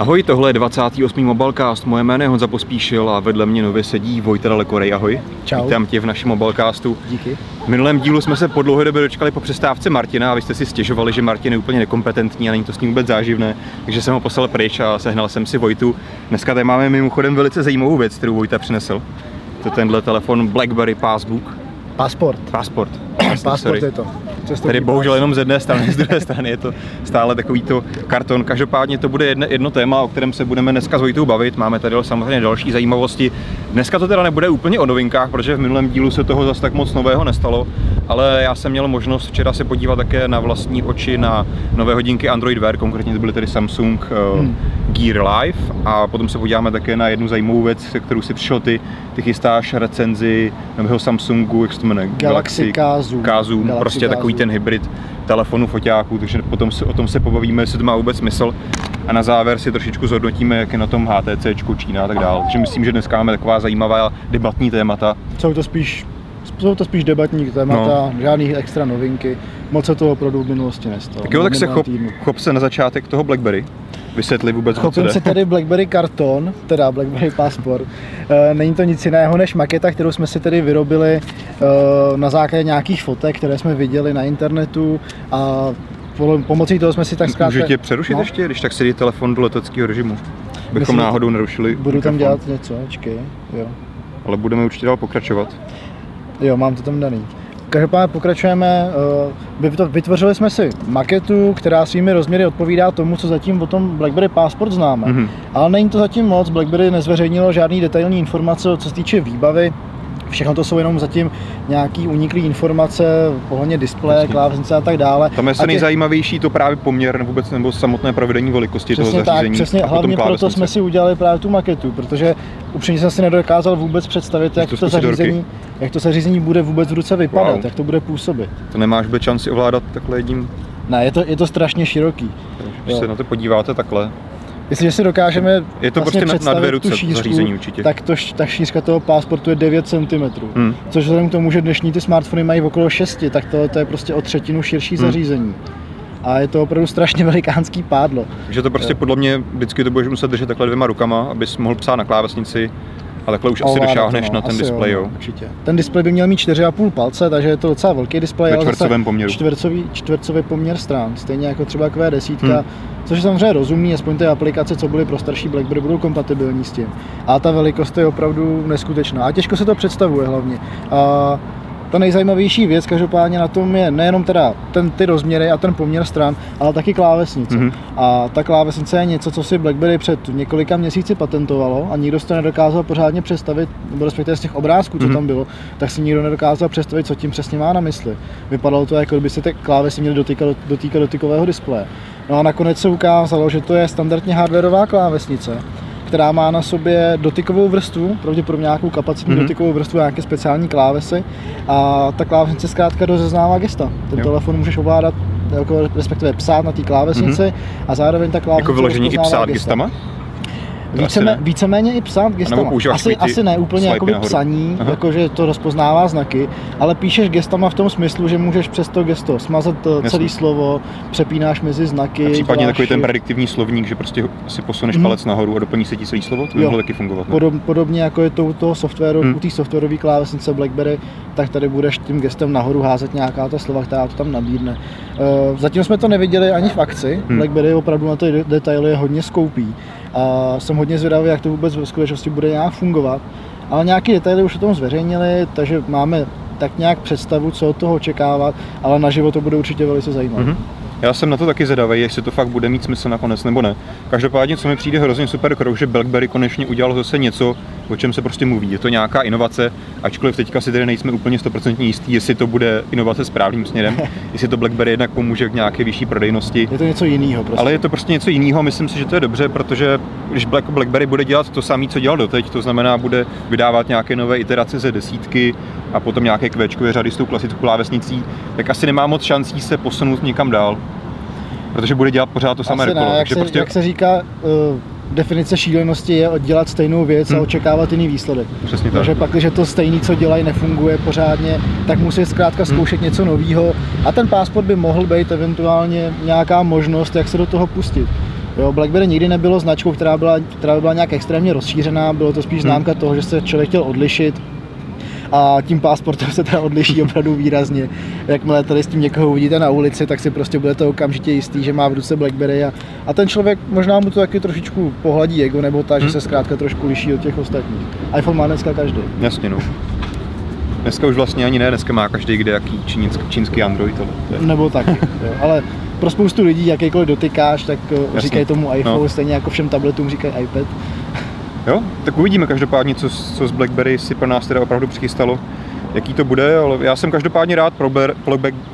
Ahoj, tohle je 28. Mobilecast. Moje jméno je Honza Pospíšil a vedle mě nově sedí Vojta Dalekorej. Ahoj. Čau. Vítám tě v našem Mobilecastu. Díky. V minulém dílu jsme se po dlouhé době dočkali po přestávce Martina a vy jste si stěžovali, že Martin je úplně nekompetentní a není to s ním vůbec záživné, takže jsem ho poslal pryč a sehnal jsem si Vojtu. Dneska tady máme mimochodem velice zajímavou věc, kterou Vojta přinesl. To je tenhle telefon BlackBerry Passbook. Passport. Passport. Passport Sorry. je to. Cestovní Tady bohužel jenom ze jedné strany, z druhé strany je to stále takový to karton. Každopádně to bude jedno, jedno téma, o kterém se budeme dneska s Vojtou bavit. Máme tady samozřejmě další zajímavosti. Dneska to teda nebude úplně o novinkách, protože v minulém dílu se toho zase tak moc nového nestalo, ale já jsem měl možnost včera se podívat také na vlastní oči na nové hodinky Android Wear, konkrétně to byly tedy Samsung hmm. Hmm. Gear Live a potom se podíváme také na jednu zajímavou věc, se kterou si přišel ty, ty chystáš recenzi nového Samsungu, jak se to jmenuje? Galaxy K Zoom. K Zoom, Galaxy prostě K takový ten hybrid telefonu, foťáků, takže potom se, o tom se pobavíme, jestli to má vůbec smysl. A na závěr si trošičku zhodnotíme, jak je na tom HTC, Čína a tak dále. Takže myslím, že dneska máme taková zajímavá debatní témata. Jsou to spíš jsou to spíš debatní témata, no. žádný extra novinky. Moc se toho opravdu v minulosti nestalo. Tak jo, tak se chop, týdnu. chop se na začátek toho BlackBerry. Vysvětli vůbec, Chopím se tady BlackBerry karton, teda BlackBerry Passport. E, Není to nic jiného než maketa, kterou jsme si tedy vyrobili na základě nějakých fotek, které jsme viděli na internetu a po- pomocí toho jsme si tak zkrátka... Můžu tě přerušit No. ještě, když tak si dej telefon do leteckého režimu. Bychom Myslím, náhodou nerušili Budu tam mikrofon. dělat něco, počkej, jo. Ale budeme určitě dál pokračovat. Jo, mám to tam daný. Každopádně pokračujeme, eh, vytvo- vytvořili jsme si maketu, která svými rozměry odpovídá tomu, co zatím o tom BlackBerry Passport známe. Mhm. Ale není to zatím moc, BlackBerry nezveřejnilo žádný detailní informace, co se týče výbavy. Všechno to jsou jenom zatím nějaký uniklý informace ohledně displeje, klávesnice a tak dále. Tam je se nejzajímavější to právě poměr nebo vůbec nebo samotné provedení velikosti Přesně toho tak, zařízení. přesně, a hlavně proto jsme si udělali právě tu maketu, protože upřímně jsem si nedokázal vůbec představit, jak to to, zařízení, jak to zařízení bude vůbec v ruce vypadat, Wow. jak to bude působit. To nemáš vůbec šanci ovládat takhle jedním, Ne, je to, je to strašně široký. když Jo. se na to podíváte takhle. Jestliže si dokážeme Je to vlastně prostě na- na dvě tu ruce šířku, zařízení určitě. tak to, ta šířka toho pasportu je 9 cm. Hmm. Což vzhledem k tomu, že dnešní ty smartfony mají okolo 6, tak to, to je prostě o třetinu širší Hmm. zařízení. A je to opravdu strašně velikánský pádlo. Takže to prostě podle mě vždycky to budeš muset držet takhle dvěma rukama, abys mohl psát na klávesnici, a takhle už asi došáhneš no, na ten displej, jo. no, Určitě. Ten displej by měl mít 4,5 palce, takže je to docela velký displej. Ve čtvercovém poměru. Čtvercový, čtvercový poměr stran, stejně jako třeba Q10, Hmm. což je samozřejmě rozumný, aspoň ty aplikace, co byly pro starší BlackBerry, budou kompatibilní s tím. A ta velikost je opravdu neskutečná. A těžko se to představuje hlavně. A ta nejzajímavější věc každopádně na tom je nejenom teda ten, ty rozměry a ten poměr stran, ale taky klávesnice. Mhm. A ta klávesnice je něco, co si BlackBerry před několika měsíci patentovalo a nikdo si to nedokázal pořádně představit, nebo respektive z těch obrázků, co Mhm. tam bylo, tak si nikdo nedokázal představit, co tím přesně má na mysli. Vypadalo to, jako kdyby se ty klávesy měly dotýkat, dotýkat dotykového displeje. No a nakonec se ukázalo, že to je standardně hardwareová klávesnice, která má na sobě dotykovou vrstvu, pravděpodobně nějakou kapacitní Mhm. mm-hmm. dotykovou vrstvu, nějaké speciální klávesy a ta klávesnice zkrátka rozeznává gesta. Ten Jo. telefon můžeš ovládat jako respektive psát na té klávesnici mm-hmm. a zároveň ta klávesnice Jako vyložení i psát gesta. gestama? Víceme, ne. víceméně i psát gestama. Asi, asi ne úplně nahoru. psaní, Aha. jakože to rozpoznává znaky, ale píšeš gestama v tom smyslu, že můžeš přes to gesto smazat eh, Jasně. celé slovo, přepínáš mezi znaky. A případně děláš takový ten prediktivní slovník, že prostě si posuneš Mhm. palec nahoru a doplní se ti celý slovo, to by mohlo taky fungovat. Ne? Podob, podobně jako je to u toho softwaru, Hmm. u té softwarové klávesnice BlackBerry, tak tady budeš tím gestem nahoru házet nějaká ta slova, která to tam nabídne. Uh, zatím jsme to neviděli ani v akci, Hmm. BlackBerry opravdu na ty de- detaily je hodně skoupí a jsem hodně zvědavý, jak to vůbec ve skutečnosti bude nějak fungovat. Ale nějaké detaily už o tom zveřejnili, takže máme tak nějak představu, co od toho očekávat, ale naživo to bude určitě velice zajímavé. Mhm. Já jsem na to taky zvědavý, jestli to fakt bude mít smysl nakonec nebo ne. Každopádně, co mi přijde hrozně super krok, že BlackBerry konečně udělal zase něco, o čem se prostě mluví. Je to nějaká inovace, ačkoliv teďka si tedy nejsme úplně 100% jistí, jestli to bude inovace správným směrem, jestli to BlackBerry jednak pomůže k nějaké vyšší prodejnosti. Je to něco jiného prostě. Ale je to prostě něco jiného, myslím si, že to je dobře, protože když Black, BlackBerry bude dělat to samé, co dělal doteď, to znamená, bude vydávat nějaké nové iterace ze desítky a potom nějaké kvéčkové řady s tou klasickou klávesnicí, tak asi nemá moc šancí se posunout někam dál. Protože bude dělat pořád to samé rekolo. ne, jak, se, prostě jak se říká, uh, definice šílenosti je dělat stejnou věc a Hmm. očekávat jiný výsledek. Přesně tak. Takže pak, když to stejný, co dělají, nefunguje pořádně, tak musí zkrátka Hmm. zkoušet něco nového. A ten pasport by mohl být eventuálně nějaká možnost, jak se do toho pustit. Jo, BlackBerry nikdy nebylo značkou, která byla, která by byla nějak extrémně rozšířená, bylo to spíš známka toho, že se člověk chtěl odlišit a tím pásportem se teda odliší opravdu výrazně. Jakmile tady s tím někoho uvidíte na ulici, tak si prostě budete okamžitě jistý, že má v ruce BlackBerry a, a ten člověk možná mu to taky trošičku pohladí ego nebo tak, hmm. že se zkrátka trošku liší od těch ostatních. iPhone má dneska každý. Jasně, no. Dneska už vlastně ani ne, dneska má každý kde jaký čínský, čínský Android. Ale to je... Nebo tak, jo. ale pro spoustu lidí, jakýkoliv dotykáš, tak eh, Jasně. říkají tomu iPhone, no. stejně jako všem tabletům říkají iPad. Jo, tak uvidíme každopádně, co, co z BlackBerry si pro nás teda opravdu přichystalo jaký to bude, ale já jsem každopádně rád pro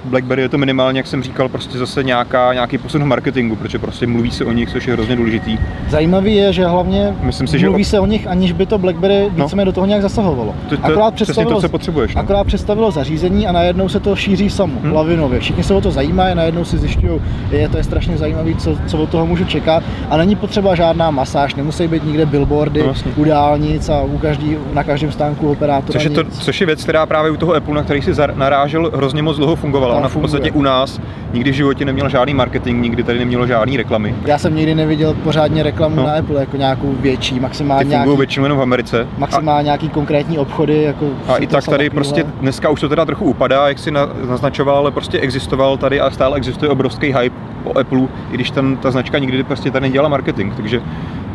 BlackBerry, je to minimálně, jak jsem říkal, prostě zase nějaká, nějaký posun v marketingu, protože prostě mluví se o nich, což je hrozně důležitý. Zajímavý je, že hlavně Myslím si, mluví že... se o nich, aniž by to BlackBerry no. víceméně do toho nějak zasahovalo. To, to, akorát představilo, to, co potřebuješ. No? Akorát představilo zařízení a najednou se to šíří samo, hmm. lavinově. Všichni se o to zajímají, najednou si zjišťují, je to je strašně zajímavé, co, co od toho můžu čekat. A není potřeba žádná masáž, nemusí být nikde billboardy no, vlastně. u dálnic a u každý, na každém stánku operátora. Což je, to, což je věc, která právě u toho Apple, na který si narážel, hrozně moc dlouho fungovala. Ona v podstatě u nás nikdy v životě neměla žádný marketing, nikdy tady nemělo žádný reklamy. Já jsem nikdy neviděl pořádně reklamu no. na Apple, jako nějakou větší, maximálně Ty fungují většinou jenom v Americe. Maximálně a, nějaký konkrétní obchody. Jako a i tak tady prostě dneska už to teda trochu upadá, jak si naznačoval, ale prostě existoval tady a stále existuje obrovský hype o Apple, i když ten, ta značka nikdy prostě tady nedělala marketing, takže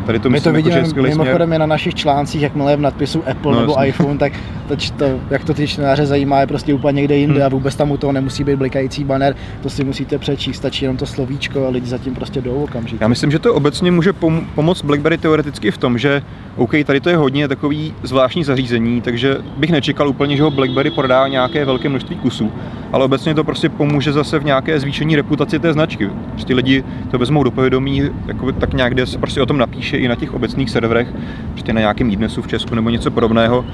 Tady to My to jako, vidíme jako, mimochodem je na našich článcích, jakmile je v nadpisu Apple no, nebo jasný. iPhone, tak to, to, jak to ty čtenáře zajímá, je prostě úplně někde jinde hmm. a vůbec tam u toho nemusí být blikající banner, to si musíte přečíst, stačí jenom to slovíčko a lidi zatím prostě jdou okamžitě. Já myslím, že to obecně může pom- pomoct BlackBerry teoreticky v tom, že OK, tady to je hodně takový zvláštní zařízení, takže bych nečekal úplně, že ho BlackBerry prodá nějaké velké množství kusů, ale obecně to prostě pomůže zase v nějaké zvýšení reputaci té značky. Prostě lidi to vezmou do povědomí, jako tak nějak, kde se prostě o tom napíše i na těch obecných serverech, prostě na nějakém Idnesu v Česku nebo něco podobného.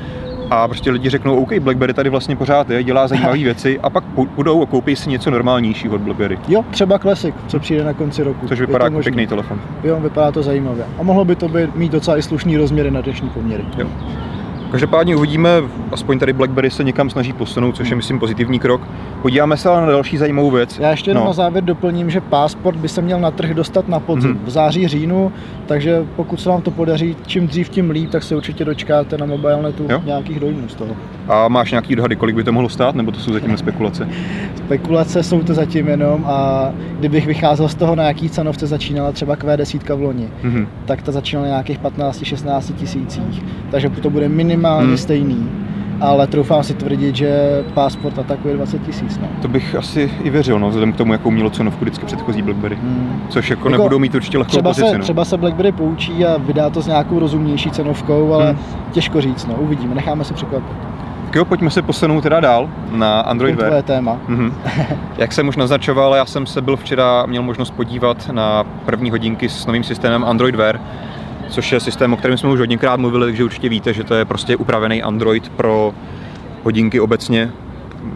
A prostě lidi řeknou, OK, BlackBerry tady vlastně pořád je, dělá zajímavé věci a pak půjdou a koupí si něco normálnějšího od BlackBerry. Jo, třeba Classic, co přijde na konci roku. Což vypadá jako pěkný telefon. Jo, vypadá to zajímavě. A mohlo by to být, mít docela i slušný rozměry na dnešní poměry. Jo. Každopádně uvidíme, aspoň tady BlackBerry se někam snaží posunout, což je myslím pozitivní krok. Podíváme se ale na další zajímavou věc. Já ještě jenom no. na závěr doplním, že Passport by se měl na trh dostat na podzim hmm. v září, říjnu, takže pokud se vám to podaří, čím dřív, tím líp, tak se určitě dočkáte na mobilnetu jo? nějakých dojmů z toho. A máš nějaký odhady, kolik by to mohlo stát, nebo to jsou zatím spekulace? Spekulace jsou to zatím jenom a kdybych vycházel z toho, na jaký cenovce začínala třeba Q10 v loni, hmm. tak ta začínala na nějakých 15-16 tisících, takže to bude minimálně hmm. stejný ale troufám si tvrdit, že Passport atakuje 20 tisíc. No. To bych asi i věřil, no, vzhledem k tomu, jakou mělo cenovku vždycky předchozí BlackBerry. Hmm. Což jako, jako nebudou mít určitě lehkou třeba pozici. Se, no. Třeba se BlackBerry poučí a vydá to s nějakou rozumnější cenovkou, ale hmm. těžko říct, no, uvidíme, necháme se překvapit. Tak jo, pojďme se posunout teda dál na Android Wear. To téma. Mm-hmm. Jak jsem už naznačoval, já jsem se byl včera, měl možnost podívat na první hodinky s novým systémem Android Wear což je systém, o kterém jsme už hodněkrát mluvili, takže určitě víte, že to je prostě upravený Android pro hodinky obecně.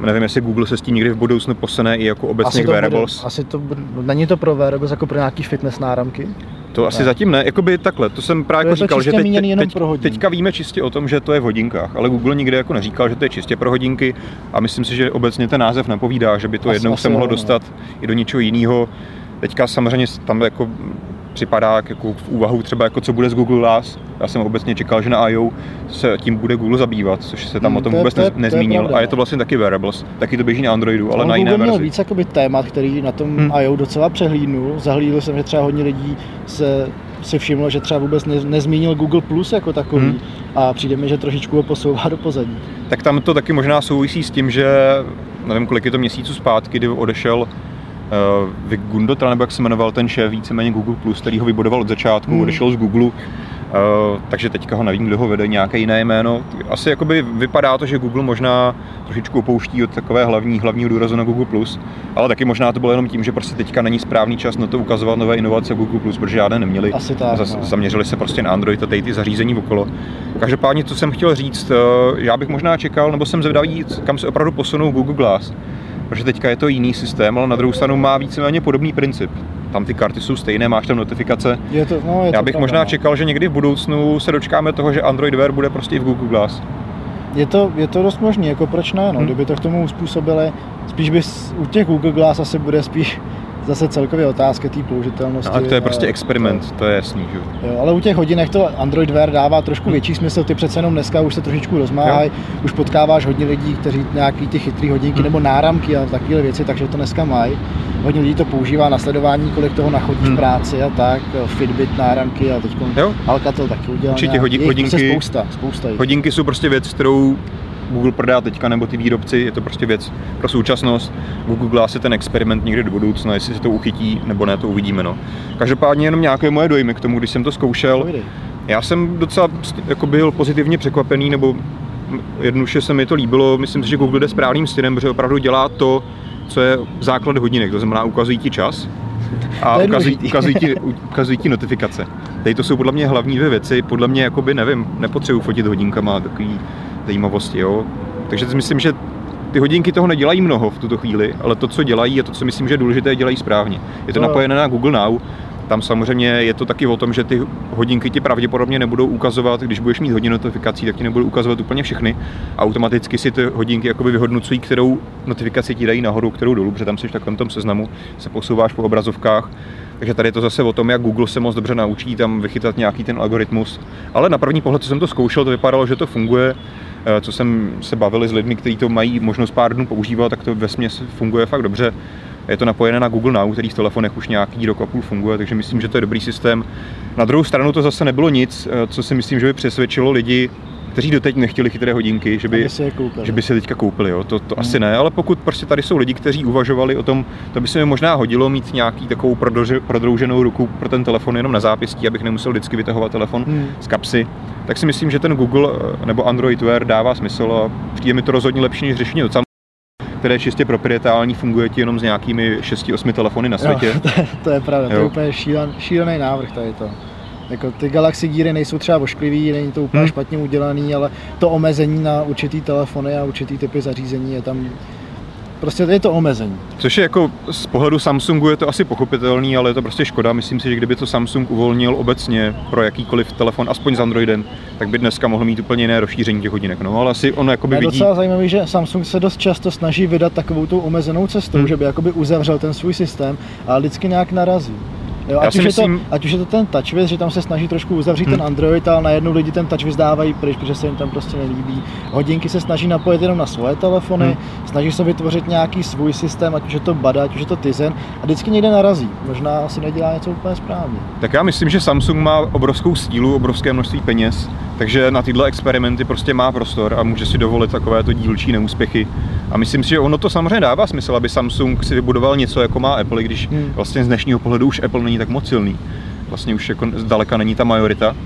Nevím, jestli Google se s tím někdy v budoucnu posene i jako obecně asi k wearables. Bude, asi to bude, není to pro wearables jako pro nějaký fitness náramky? To asi ne. zatím ne, jakoby takhle, to jsem právě to jako říkal, že teď, teď, pro teďka víme čistě o tom, že to je v hodinkách, ale Google nikdy jako neříkal, že to je čistě pro hodinky a myslím si, že obecně ten název napovídá, že by to asi, jednou asi se mohlo dostat i do něčeho jiného. Teďka samozřejmě tam jako připadá jako v úvahu třeba jako co bude z Google Glass. Já jsem obecně čekal, že na I.O. se tím bude Google zabývat, což se tam hmm, o tom to vůbec je, to nezmínil. Je a je to vlastně taky wearables. Taky to běží na Androidu, ale On na jiné Google verzi. měl víc jakoby témat, který na tom hmm. I.O. docela přehlídnul. Zahlídl jsem, že třeba hodně lidí se si všimlo, že třeba vůbec ne, nezmínil Google Plus jako takový hmm. a přijde mi, že trošičku ho posouvá do pozadí. Tak tam to taky možná souvisí s tím, že nevím, kolik je to měsíců zpátky, kdy odešel Vic Gundotra, nebo jak se jmenoval ten šéf víceméně Google+, Plus, který ho vybudoval od začátku, hmm. odešel z Google, uh, takže teďka ho nevím, kdo ho vede, nějaké jiné jméno. Asi jakoby vypadá to, že Google možná trošičku opouští od takové hlavní, hlavního důrazu na Google+, Plus, ale taky možná to bylo jenom tím, že prostě teďka není správný čas na to ukazovat nové inovace Google+, Plus, protože žádné neměli. Asi tak, Zas, no. Zaměřili se prostě na Android a tady ty zařízení okolo. Každopádně, co jsem chtěl říct, uh, já bych možná čekal, nebo jsem zvědavý, kam se opravdu posunou Google Glass protože teďka je to jiný systém, ale na druhou stranu má víceméně podobný princip. Tam ty karty jsou stejné, máš tam notifikace. Je to, no, je Já bych to možná no. čekal, že někdy v budoucnu se dočkáme toho, že Android Wear bude prostě i v Google Glass. Je to, je to dost možné, jako proč ne, no, hmm. kdyby to k tomu uspůsobili, spíš by u těch Google Glass asi bude spíš zase celkově otázka té použitelnosti. No, ale to je prostě experiment, to, to je jasný. Že? Jo, ale u těch hodinek to Android Wear dává trošku hmm. větší smysl, ty přece jenom dneska už se trošičku rozmáhají, už potkáváš hodně lidí, kteří nějaký ty chytrý hodinky hmm. nebo náramky a takové věci, takže to dneska mají. Hodně lidí to používá na sledování, kolik toho nachodí hmm. v práci a tak, Fitbit, náramky a teď Alcatel taky udělal. Určitě hodin, hodinky, spousta, spousta hodinky jsou prostě věc, kterou Google prodá teďka, nebo ty výrobci, je to prostě věc pro současnost. Google asi ten experiment někdy do budoucna, jestli se to uchytí nebo ne, to uvidíme. No. Každopádně jenom nějaké moje dojmy k tomu, když jsem to zkoušel. Já jsem docela jako byl pozitivně překvapený, nebo jednoduše se mi to líbilo. Myslím si, že Google jde správným stylem, protože opravdu dělá to, co je základ hodinek, to znamená ukazují ti čas a ukazují, ukazují, ti, ukazují ti notifikace. Tady to jsou podle mě hlavní dvě věci. Podle mě, jakoby, nevím, nepotřebuji fotit hodinkama, takový zajímavosti. Jo? Takže myslím, že ty hodinky toho nedělají mnoho v tuto chvíli, ale to, co dělají, a to, co myslím, že je důležité, dělají správně. Je to no. napojené na Google Now, tam samozřejmě je to taky o tom, že ty hodinky ti pravděpodobně nebudou ukazovat, když budeš mít hodně notifikací, tak ti nebudou ukazovat úplně všechny. Automaticky si ty hodinky jakoby vyhodnocují, kterou notifikaci ti dají nahoru, kterou dolů, protože tam jsi v takovém tom seznamu, se posouváš po obrazovkách. Takže tady je to zase o tom, jak Google se moc dobře naučí tam vychytat nějaký ten algoritmus. Ale na první pohled, co jsem to zkoušel, to vypadalo, že to funguje. Eh, co jsem se bavili s lidmi, kteří to mají možnost pár dnů používat, tak to ve směs funguje fakt dobře. Je to napojené na Google Now, který v telefonech už nějaký rok a půl funguje, takže myslím, že to je dobrý systém. Na druhou stranu to zase nebylo nic, eh, co si myslím, že by přesvědčilo lidi, kteří doteď nechtěli chytré hodinky, že by, si je koupili. že by si teďka koupili. Jo. To, to hmm. asi ne, ale pokud prostě tady jsou lidi, kteří uvažovali o tom, to by se mi možná hodilo mít nějaký takovou prodlouženou ruku pro ten telefon jenom na zápěstí, abych nemusel vždycky vytahovat telefon hmm. z kapsy, tak si myslím, že ten Google eh, nebo Android Wear dává smysl a přijde mi to rozhodně lepší než řešení od které je čistě proprietální, funguje ti jenom s nějakými 6-8 telefony na světě. Jo, to, je, to je pravda, jo. to je úplně šílen, šílený návrh tady to. Jako ty Galaxy Geary nejsou třeba ošklivý, není to úplně hmm. špatně udělaný, ale to omezení na určitý telefony a určitý typy zařízení je tam Prostě je to omezení. Což je jako z pohledu Samsungu je to asi pochopitelný, ale je to prostě škoda. Myslím si, že kdyby to Samsung uvolnil obecně pro jakýkoliv telefon, aspoň s Androidem, tak by dneska mohl mít úplně jiné rozšíření těch hodinek. No, ale asi ono jakoby je vidí... docela zajímavý, že Samsung se dost často snaží vydat takovou tu omezenou cestou, hmm. že by jakoby uzavřel ten svůj systém, ale vždycky nějak narazí. Jo, ať, už myslím... je to, ať už je to ten TouchWiz, že tam se snaží trošku uzavřít hmm. ten Android, ale najednou lidi ten TouchWiz dávají pryč, protože se jim tam prostě nelíbí. Hodinky se snaží napojit jenom na svoje telefony, hmm. snaží se vytvořit nějaký svůj systém, ať už je to Bada, ať už je to Tizen a vždycky někde narazí. Možná asi nedělá něco úplně správně. Tak já myslím, že Samsung má obrovskou sílu, obrovské množství peněz, takže na tyhle experimenty prostě má prostor a může si dovolit takovéto dílčí neúspěchy. A myslím si, že ono to samozřejmě dává smysl, aby Samsung si vybudoval něco, jako má Apple, když hmm. vlastně z dnešního pohledu už Apple není tak moc silný. Vlastně už jako zdaleka není ta majorita.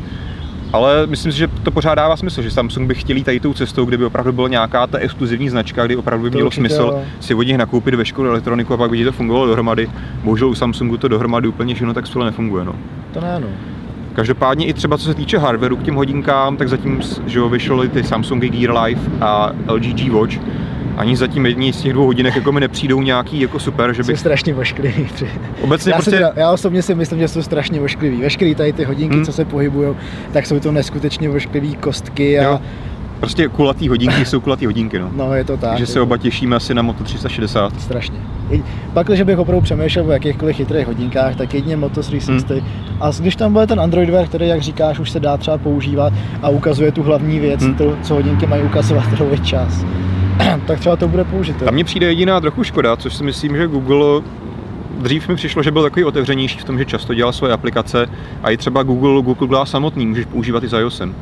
Ale myslím si, že to pořád dává smysl, že Samsung by chtěl jít tady tou cestou, kdyby opravdu byla nějaká ta exkluzivní značka, kdy opravdu by to mělo smysl si od nich nakoupit veškerou elektroniku a pak by to fungovalo dohromady. Bohužel u Samsungu to dohromady úplně všechno tak skvěle nefunguje. No. To ne, no. Každopádně i třeba co se týče hardwareu k těm hodinkám, tak zatím že jo, vyšly ty Samsungy Gear Live a LG G Watch, ani zatím jední z těch dvou hodinek jako mi nepřijdou nějaký jako super, že bych... Jsou strašně ošklivý. Obecně já, prostě... teda, já osobně si myslím, že jsou strašně ošklivý. Veškerý tady ty hodinky, hmm. co se pohybují, tak jsou to neskutečně ošklivý kostky a jo. Prostě kulatý hodinky jsou kulatý hodinky, no. No, je to tak. Takže se oba těšíme asi na Moto 360. Strašně. Pak, když bych opravdu přemýšlel o jakýchkoliv chytrých hodinkách, tak jedině Moto 360. Hmm. A když tam bude ten Android Wear, který, jak říkáš, už se dá třeba používat a ukazuje tu hlavní věc, hmm. to, co hodinky mají ukazovat, to je čas tak třeba to bude použité. Tam mně přijde jediná trochu škoda, což si myslím, že Google dřív mi přišlo, že byl takový otevřenější v tom, že často dělal svoje aplikace a i třeba Google, Google Glass samotný můžeš používat i za iOSem.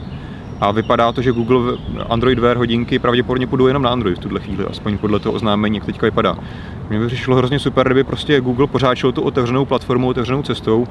A vypadá to, že Google Android Wear hodinky pravděpodobně půjdou jenom na Android v tuhle chvíli, aspoň podle toho oznámení, jak teďka vypadá. Mně by přišlo hrozně super, kdyby prostě Google pořád šel tu otevřenou platformu, otevřenou cestou,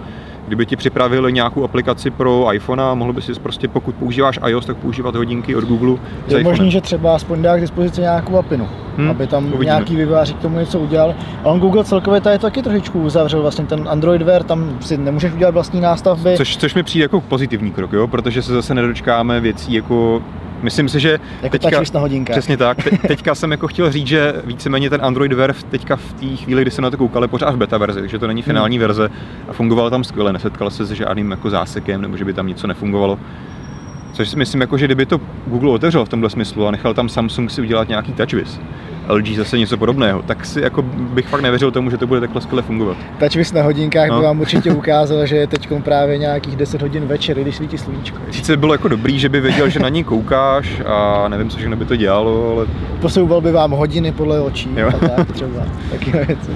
kdyby ti připravili nějakou aplikaci pro iPhone a mohl by si prostě, pokud používáš iOS, tak používat hodinky od Google. Je možný, že třeba aspoň dá k dispozici nějakou apinu, hmm, aby tam uvidíme. nějaký vývojář k tomu něco udělal. A on Google celkově tady taky trošičku uzavřel vlastně ten Android Wear, tam si nemůžeš udělat vlastní nástavby. Což, což mi přijde jako pozitivní krok, jo? protože se zase nedočkáme věcí jako Myslím si, že jako teďka, na hodinkách. Přesně tak. Te, teďka jsem jako chtěl říct, že víceméně ten Android Wear teďka v té chvíli, kdy se na to koukali, pořád v beta verzi, takže to není finální hmm. verze a fungovalo tam skvěle, nesetkal se s žádným jako zásekem nebo že by tam něco nefungovalo. Což si myslím, jako, že kdyby to Google otevřel v tomhle smyslu a nechal tam Samsung si udělat nějaký TouchWiz, LG zase něco podobného, tak si jako bych fakt nevěřil tomu, že to bude takhle skvěle fungovat. TouchWiz na hodinkách no. by vám určitě ukázal, že je teď právě nějakých 10 hodin večer, když svítí sluníčko. Sice bylo jako dobrý, že by věděl, že na ní koukáš a nevím, co všechno by to dělalo, ale... Posouval by vám hodiny podle očí jo. a tak třeba, taky věci.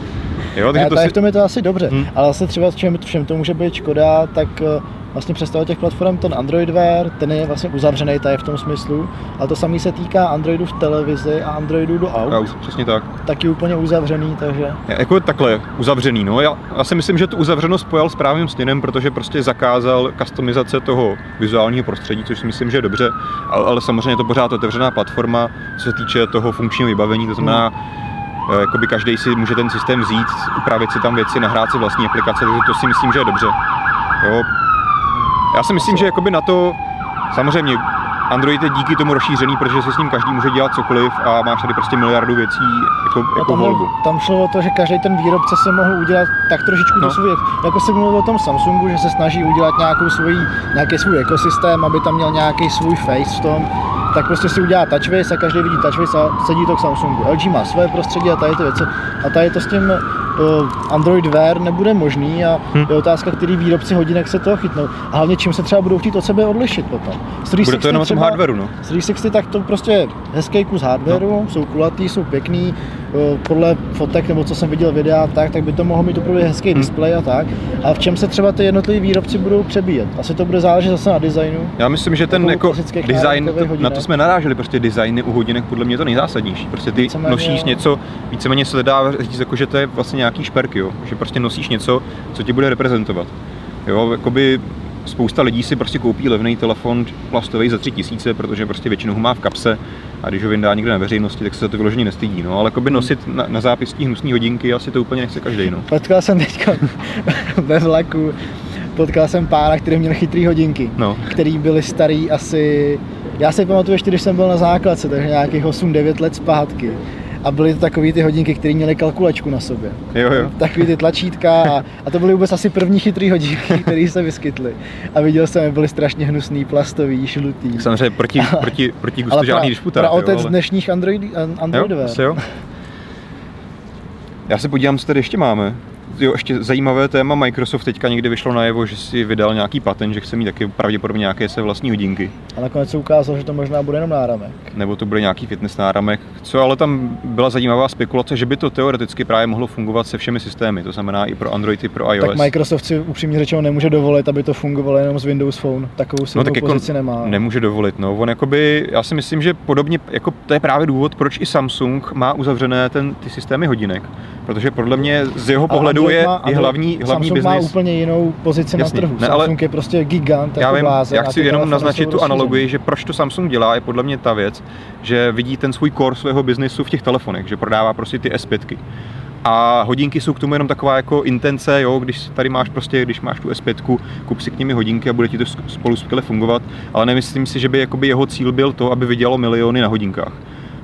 Jo, takže to si... v tom je to asi dobře, hmm. ale zase třeba čem, všem to může být škoda, tak eh, vlastně představa těch platform, ten Android Wear, ten je vlastně uzavřený tady v tom smyslu, a to samé se týká Androidu v televizi a Androidu do aut. Aut, přesně tak. Taky úplně uzavřený, takže... Je, jako takhle, uzavřený, no. Já, já si myslím, že tu uzavřenost pojal správným směrem, protože prostě zakázal customizace toho vizuálního prostředí, což si myslím, že je dobře, ale, ale samozřejmě je to pořád otevřená platforma, co se týče toho funkčního vybavení, to znamená, hmm jakoby každý si může ten systém vzít, upravit si tam věci, nahrát si vlastní aplikace, takže to si myslím, že je dobře. Jo. Já si myslím, že jakoby na to, samozřejmě Android je díky tomu rozšířený, protože si s ním každý může dělat cokoliv a máš tady prostě miliardu věcí jako, jako tam, volbu. Tam šlo o to, že každý ten výrobce se mohl udělat tak trošičku no. svůj, jako se mluvil o tom Samsungu, že se snaží udělat nějakou svůj, nějaký svůj ekosystém, aby tam měl nějaký svůj face v tom, tak prostě si udělá TouchWiz a každý vidí TouchWiz a sedí to k Samsungu. LG má své prostředí a tady ty věci. A tady to s tím Android Wear nebude možný a hmm. je otázka, který výrobci hodinek se toho chytnou. A hlavně čím se třeba budou chtít od sebe odlišit potom. Bude to jenom třeba, hardwareu, no? 360 tak to prostě hezký kus hardwareu, no. jsou kulatý, jsou pěkný, uh, podle fotek nebo co jsem viděl videa, tak, tak by to mohlo mít úplně hezký hmm. displej a tak. A v čem se třeba ty jednotliví výrobci budou přebíjet? Asi to bude záležet zase na designu. Já myslím, že ten jako design, to, na to jsme naráželi, prostě designy u hodinek podle mě to nejzásadnější. Prostě ty víceméně, nosíš něco, víceméně se dá říct, jako, že to je vlastně nějaký šperk, jo? že prostě nosíš něco, co ti bude reprezentovat. Jo, jakoby spousta lidí si prostě koupí levný telefon plastový za tři tisíce, protože prostě většinou ho má v kapse a když ho vyndá někde na veřejnosti, tak se za to vyloženě nestydí. No, ale jakoby nosit na, na zápistí hnusný hodinky asi to úplně nechce každý. No. Potkal jsem teď ve vlaku, potkal jsem pána, který měl chytrý hodinky, no. který byly starý asi já si pamatuju ještě, když jsem byl na základce, takže nějakých 8-9 let zpátky. A byly to takové ty hodinky, které měly kalkulačku na sobě. Jo, jo. Takový ty tlačítka a, a to byly vůbec asi první chytrý hodinky, které se vyskytly. A viděl jsem, byly strašně hnusný, plastový, žlutý. Samozřejmě proti, proti, proti gustu žádný disputant. Ale otec ale... dnešních Android, Androidové. Jo, jo. Já se podívám, co tady ještě máme jo, ještě zajímavé téma, Microsoft teďka někdy vyšlo najevo, že si vydal nějaký patent, že chce mít taky pravděpodobně nějaké se vlastní hodinky. A nakonec se ukázalo, že to možná bude jenom náramek. Nebo to bude nějaký fitness náramek. Co ale tam byla zajímavá spekulace, že by to teoreticky právě mohlo fungovat se všemi systémy, to znamená i pro Android, i pro iOS. Tak Microsoft si upřímně řečeno nemůže dovolit, aby to fungovalo jenom z Windows Phone. Takovou si no, tak jako pozici nemá. Nemůže dovolit. No. On jakoby, já si myslím, že podobně, jako to je právě důvod, proč i Samsung má uzavřené ten, ty systémy hodinek. Protože podle mě z jeho pohledu je, je hlavní hlavní, hlavní Samsung business. má úplně jinou pozici Jasný. na trhu. Ne, ale Samsung je prostě gigant. Já jako vím, bláze, já chci jenom naznačit tu analogii, že proč to Samsung dělá, je podle mě ta věc, že vidí ten svůj core svého biznesu v těch telefonech, že prodává prostě ty S5. A hodinky jsou k tomu jenom taková jako intence, jo, když tady máš prostě, když máš tu S5, kup si k nimi hodinky a bude ti to spolu skvěle fungovat, ale nemyslím si, že by jakoby jeho cíl byl to, aby vydělalo miliony na hodinkách.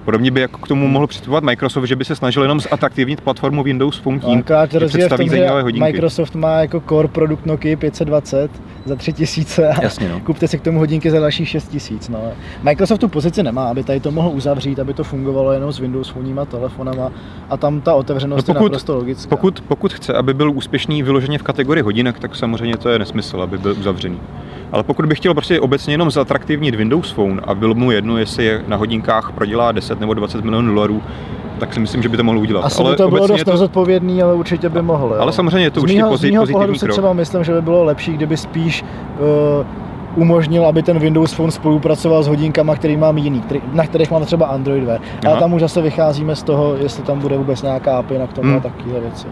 Podobně by jako k tomu mohl přistupovat Microsoft, že by se snažil jenom zatraktivnit platformu Windows Phone tím, že představí tom, zajímavé hodinky. Microsoft má jako core produkt Nokia 520 za 3000 a Jasně, no. kupte si k tomu hodinky za dalších 6000. No. Microsoft tu pozici nemá, aby tady to mohl uzavřít, aby to fungovalo jenom s Windows Phone a telefonama a tam ta otevřenost no pokud, je naprosto logická. Pokud, pokud chce, aby byl úspěšný vyloženě v kategorii hodinek, tak samozřejmě to je nesmysl, aby byl uzavřený. Ale pokud bych chtěl prostě obecně jenom zatraktivnit Windows Phone a byl mu jedno, jestli je na hodinkách prodělá 10 nebo 20 milionů dolarů, tak si myslím, že by to mohl udělat. Asi ale by to bylo dost to... nezodpovědný, ale určitě by mohl. Ale samozřejmě je to určitě pozitivní krok. pohledu si třeba myslím, že by bylo lepší, kdyby spíš uh, umožnil, aby ten Windows Phone spolupracoval s hodinkama, který mám jiný, který, na kterých mám třeba Android Wear. Ale tam už zase vycházíme z toho, jestli tam bude vůbec nějaká API na k tomu hmm. a takovéhle věci.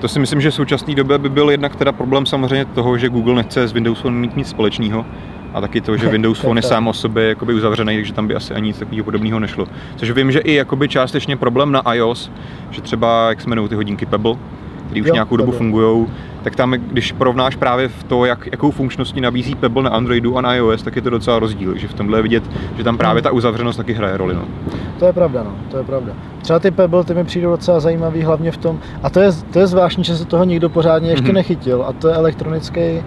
To si myslím, že v současné době by byl jednak teda problém samozřejmě toho, že Google nechce s Windows Phone mít nic společného. A taky to, že Windows Phone je sám o sobě jakoby uzavřený, takže tam by asi ani nic takového podobného nešlo. Což vím, že i jakoby částečně problém na iOS, že třeba, jak se jmenují ty hodinky Pebble, který už Jo, nějakou dobu fungují, tak tam, když porovnáš právě v to, jak, jakou funkčností nabízí Pebble na Androidu a na iOS, tak je to docela rozdíl, že v tomhle je vidět, že tam právě ta uzavřenost taky hraje roli. No. To je pravda, no, to je pravda. Třeba ty Pebble, ty mi přijdou docela zajímavý, hlavně v tom, a to je, to je zvláštní, že se toho nikdo pořádně ještě Mhm. nechytil, a to je elektronický, eh,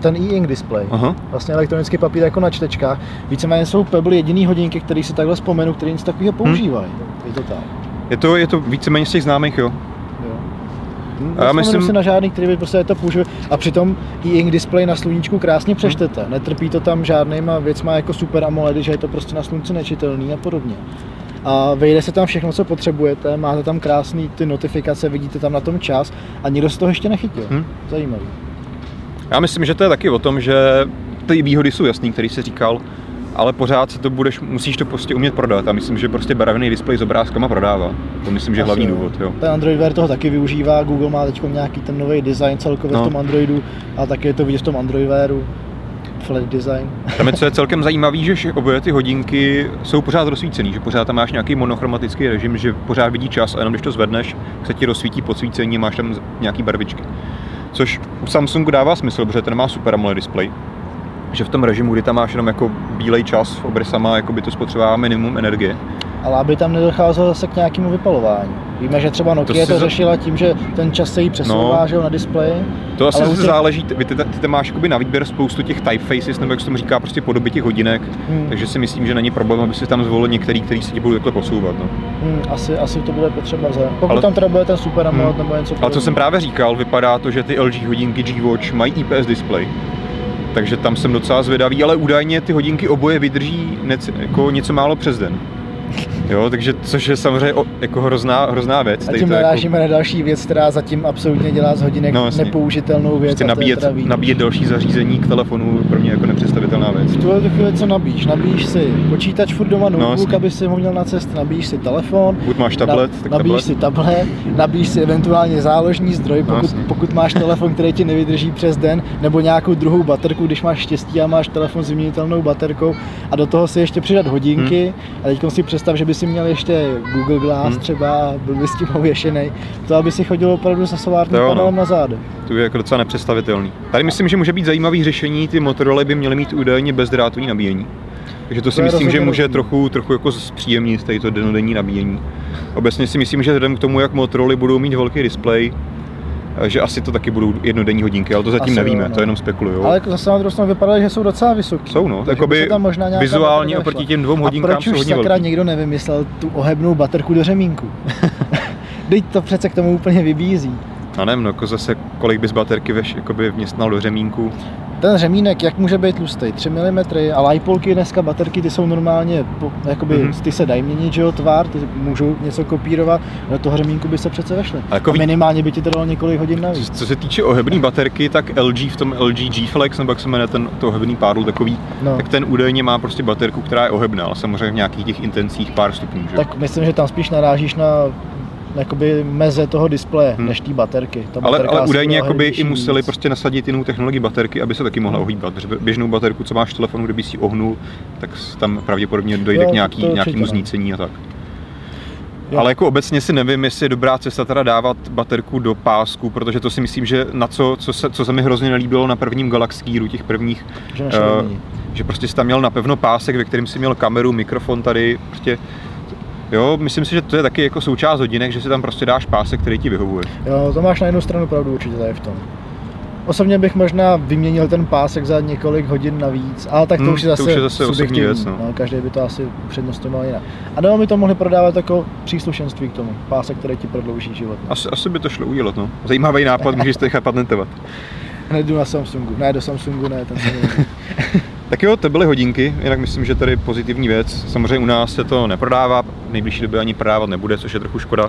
ten e-ink display. Aha. Vlastně elektronický papír jako na čtečkách. Víceméně jsou Pebble jediný hodinky, které si takhle vzpomenu, které nic takového používají. Je to tak. Je to, je to víceméně z těch známých, jo. Jo. A já Já myslím- si na žádný, který by prostě to použil. A přitom e-ink display na sluníčku krásně přečtete. Netrpí to tam žádnýma věcma jako super AMOLED, že je to prostě na slunci nečitelný a podobně. A vejde se tam všechno, co potřebujete, máte tam krásný ty notifikace, vidíte tam na tom čas a nikdo z toho ještě nechytil. Hm. Zajímavý. Já myslím, že to je taky o tom, že ty výhody jsou jasný, který jsi říkal, ale pořád se to budeš, musíš to prostě umět prodat a myslím, že prostě barevný displej s obrázkama prodává. To myslím, že je hlavní důvod, jo. Ten Android Wear toho taky využívá, Google má teď nějaký ten nový design celkově No. v tom Androidu a taky je to vidět v tom Android Wearu. Flat design. Tam je, co je celkem zajímavý, že obě ty hodinky jsou pořád rozsvícený, že pořád tam máš nějaký monochromatický režim, že pořád vidí čas a jenom když to zvedneš, tak se ti rozsvítí podsvícení a máš tam nějaký barvičky. Což u Samsungu dává smysl, protože ten má super AMOLED display. Že v tom režimu, kdy tam máš jenom jako bílej čas, obrysama, jako by to spotřebová minimum energie. Ale aby tam nedocházelo zase k nějakému vypalování. Víme, že třeba Nokia To to, řešila tím, že ten čas se jí přesouvá No. že jo, na displeji. To asi Ale těch- záleží, ty, ty, ty tam máš jakoby na výběr spoustu těch typefaces, nebo jak se tomu říká, prostě podoby těch hodinek, Hmm. takže si myslím, že není problém, aby si tam zvolil některý, který se ti budou takhle posouvat. No. Hmm, asi, asi to bude potřeba za. Pokud Ale- tam teda bude ten super AMOLED Hmm. nebo něco Ale co jsem právě říkal, vypadá to, že ty LG hodinky G-Watch mají IPS display, takže tam jsem docela zvědavý, ale údajně ty hodinky oboje vydrží nec, jako něco málo přes den. Jo, takže což je samozřejmě o, jako hrozná, hrozná věc. A tím to jako- narážíme na další věc, která zatím absolutně dělá z hodinek No, no, jasně. nepoužitelnou věc. prostě nabíjet, nabíjet další zařízení k telefonu pro mě jako nepředstavitelná věc. V tuhle chvíli co nabíjíš? Nabíjíš si počítač furt doma, notebook, jasně. aby si ho měl na cestu, nabíjíš si telefon, Buď máš tablet, tak nabíjíš tablet. si tablet, nabíjíš si eventuálně záložní zdroj, pokud, jasně. pokud máš telefon, který ti nevydrží přes den, nebo nějakou druhou baterku, když máš štěstí a máš telefon s vyměnitelnou baterkou a do toho si ještě přidat hodinky Hmm. a teď si představ, že by si měl ještě Google Glass Hmm. třeba a byl by s tím ověšený, to aby si chodil opravdu se solárním no. panelem na zádech. To je jako docela nepředstavitelný. Tady myslím, že může být zajímavý řešení, ty Motorola by měly mít údajně bezdrátový nabíjení. Takže to si To myslím, že může trochu, trochu jako zpříjemnit tady to denodenní nabíjení. Obecně si myslím, že vzhledem k tomu, jak Motorola budou mít velký displej, eh, že asi to taky budou jednodenní hodinky, ale to zatím Asi jo, nevíme, no. to jenom spekuluju. Ale jako zase na druhou stranu vypadá, že jsou docela vysoký. Jsou no, jakoby tam možná vizuálně oproti těm dvou A hodinkám proč jsou už hodně sakra velký. někdo nevymyslel tu ohebnou baterku do řemínku? Teď to přece k tomu úplně vybízí. A nevím, no, jako zase kolik bys baterky veš, jakoby vměstnal do řemínku. Ten řemínek, jak může být tlustý? 3 mm, a lajpolky dneska baterky, ty jsou normálně, jakoby, Mhm. ty se dají měnit, že jo, tvar, ty můžou něco kopírovat, do toho řemínku by se přece vešly. A jako a minimálně by ti to dalo několik hodin navíc. Co se týče ohebné baterky, tak LG v tom LG G-Flex, nebo jak se jmenuje ten to ohebný pádl takový, No. tak ten údajně má prostě baterku, která je ohebná, ale samozřejmě v nějakých těch intencích pár stupňů. Že? Tak myslím, že tam spíš narážíš na jakoby meze toho displeje, Hmm. než té baterky. Ta ale, ale údajně jakoby i museli víc. prostě nasadit jinou technologii baterky, aby se taky mohla Hmm. ohýbat. Protože běžnou baterku, co máš v telefonu, kdyby si ohnul, tak tam pravděpodobně dojde Jo, k nějaký, nějakému znícení a tak. Jo. Ale jako obecně si nevím, jestli je dobrá cesta teda dávat baterku do pásku, protože to si myslím, že na co, co se, co se mi hrozně nelíbilo na prvním Galaxy Gearu, těch prvních, Že není. že prostě jsi tam měl napevno pásek, ve kterém si měl kameru, mikrofon tady, prostě Jo, myslím si, že to je taky jako součást hodinek, že si tam prostě dáš pásek, který ti vyhovuje. Jo, to máš na jednu stranu pravdu určitě tady v tom. Osobně bych možná vyměnil ten pásek za několik hodin navíc, ale tak to Hmm, už je to zase, už je zase subjektivní, věc, no. Každý by to asi upřednostňoval jinak. A nebo mi to mohli prodávat jako příslušenství k tomu. Pásek, který ti prodlouží život. Asi, asi by to šlo udělat, no. Zajímavý nápad, můžeš to nechat patentovat. Nejdu na Samsungu. Ne, do Samsungu ne, ten se Tak jo, to byly hodinky, jinak myslím, že tady pozitivní věc. Samozřejmě u nás se to neprodává, v nejbližší době ani prodávat nebude, což je trochu škoda.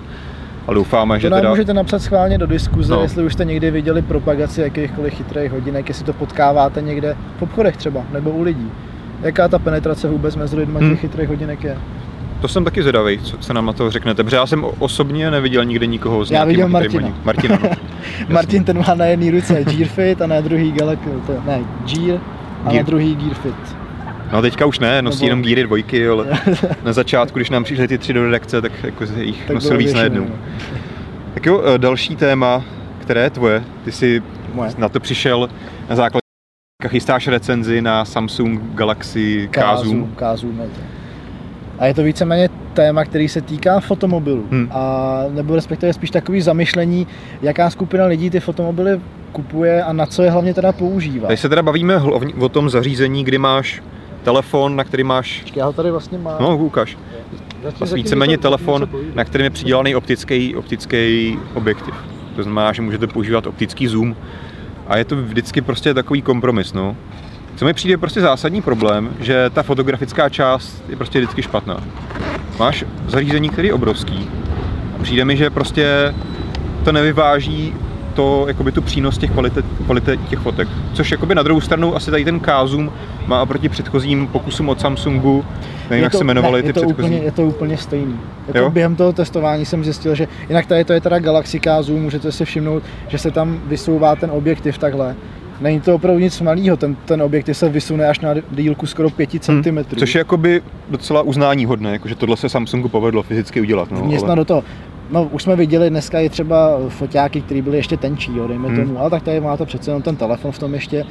Ale doufáme, To že nám teda... můžete napsat schválně do diskuze, No. jestli už jste někdy viděli propagaci jakýchkoliv chytrých hodinek, jestli to potkáváte někde v obchodech třeba, nebo u lidí. Jaká ta penetrace vůbec mezi lidmi Hmm. těch chytrých hodinek je? To jsem taky zvědavý, co se nám na to řeknete, protože já jsem osobně neviděl nikde nikoho z Já viděl Martina. hodin- Martina, no. Martin ten má na jedné ruce Gear Fit a na druhý Galaxy, to, ne, Gear a Gear. na druhý Gear Fit. No teďka už ne, nosí Nebo- jenom gíry dvojky, ale na začátku, když nám přišly ty tři do redakce, tak jako jich Tak nosil víc najednou. no. Tak jo, eh, další téma, které je tvoje. Ty jsi Moje. na to přišel na základě chystáš recenzi na Samsung Galaxy K Zoom. K-Zoom je to. A je to víceméně téma, který se týká fotomobilů. Hmm. A nebo respektive spíš takový zamyšlení, jaká skupina lidí ty fotomobily kupuje a na co je hlavně teda používá. Tady se teda bavíme hlavně o tom zařízení, kdy máš telefon, na který máš, Počkej, Já ho tady vlastně mám. no ukáž, vlastně víceméně telefon, na kterém je přidělaný optický, optický objektiv. To znamená, že můžete používat optický zoom a je to vždycky prostě takový kompromis, no. Co mi přijde prostě zásadní problém, že ta fotografická část je prostě vždycky špatná. Máš zařízení, který je obrovský a přijde mi, že prostě to nevyváží to, jakoby tu přínos těch kvalitet, kvalitet těch fotek. Což jakoby na druhou stranu asi tady ten K-Zoom má oproti předchozím pokusům od Samsungu, nevím, Je jak to- se jmenovaly ne, je ty to předchozí. Úplně, je to úplně stejný. Jako Jo? během toho testování jsem zjistil, že jinak tady to je teda Galaxy K Zoom, můžete si všimnout, že se tam vysouvá ten objektiv takhle. Není to opravdu nic malého, ten, ten objektiv se vysune až na dílku skoro 5 cm. Hm, Což je jakoby docela uznání hodné, jakože tohle se Samsungu povedlo fyzicky udělat. No, Vměstna ale... do toho. No, už jsme viděli dneska i třeba foťáky, které byly ještě tenčí, jo, dejme Hmm. tomu, ale tak tady máte přece jenom ten telefon v tom ještě,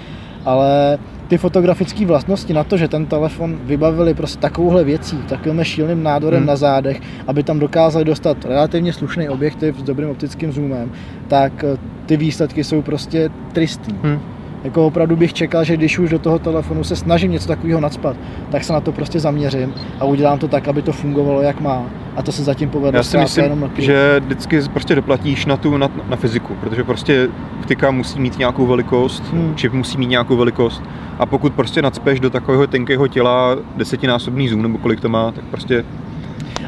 ale ty fotografické vlastnosti na to, že ten telefon vybavili prostě takovouhle věcí, takovým šíleným nádorem Hmm. na zádech, aby tam dokázali dostat relativně slušný objektiv s dobrým optickým zoomem, tak eh, ty výsledky jsou prostě tristní. Hm. Jako opravdu bych čekal, že když už do toho telefonu se snažím něco takového nadspat, tak se na to prostě zaměřím a udělám to tak, aby to fungovalo jak má. A to se zatím povedlo Já si myslím, jenom že vždycky prostě doplatíš na tu, na, na fyziku, protože prostě optika musí mít nějakou velikost, Hmm. čip musí mít nějakou velikost a pokud prostě nadspeš do takového tenkého těla desetinásobný zoom nebo kolik to má, tak prostě,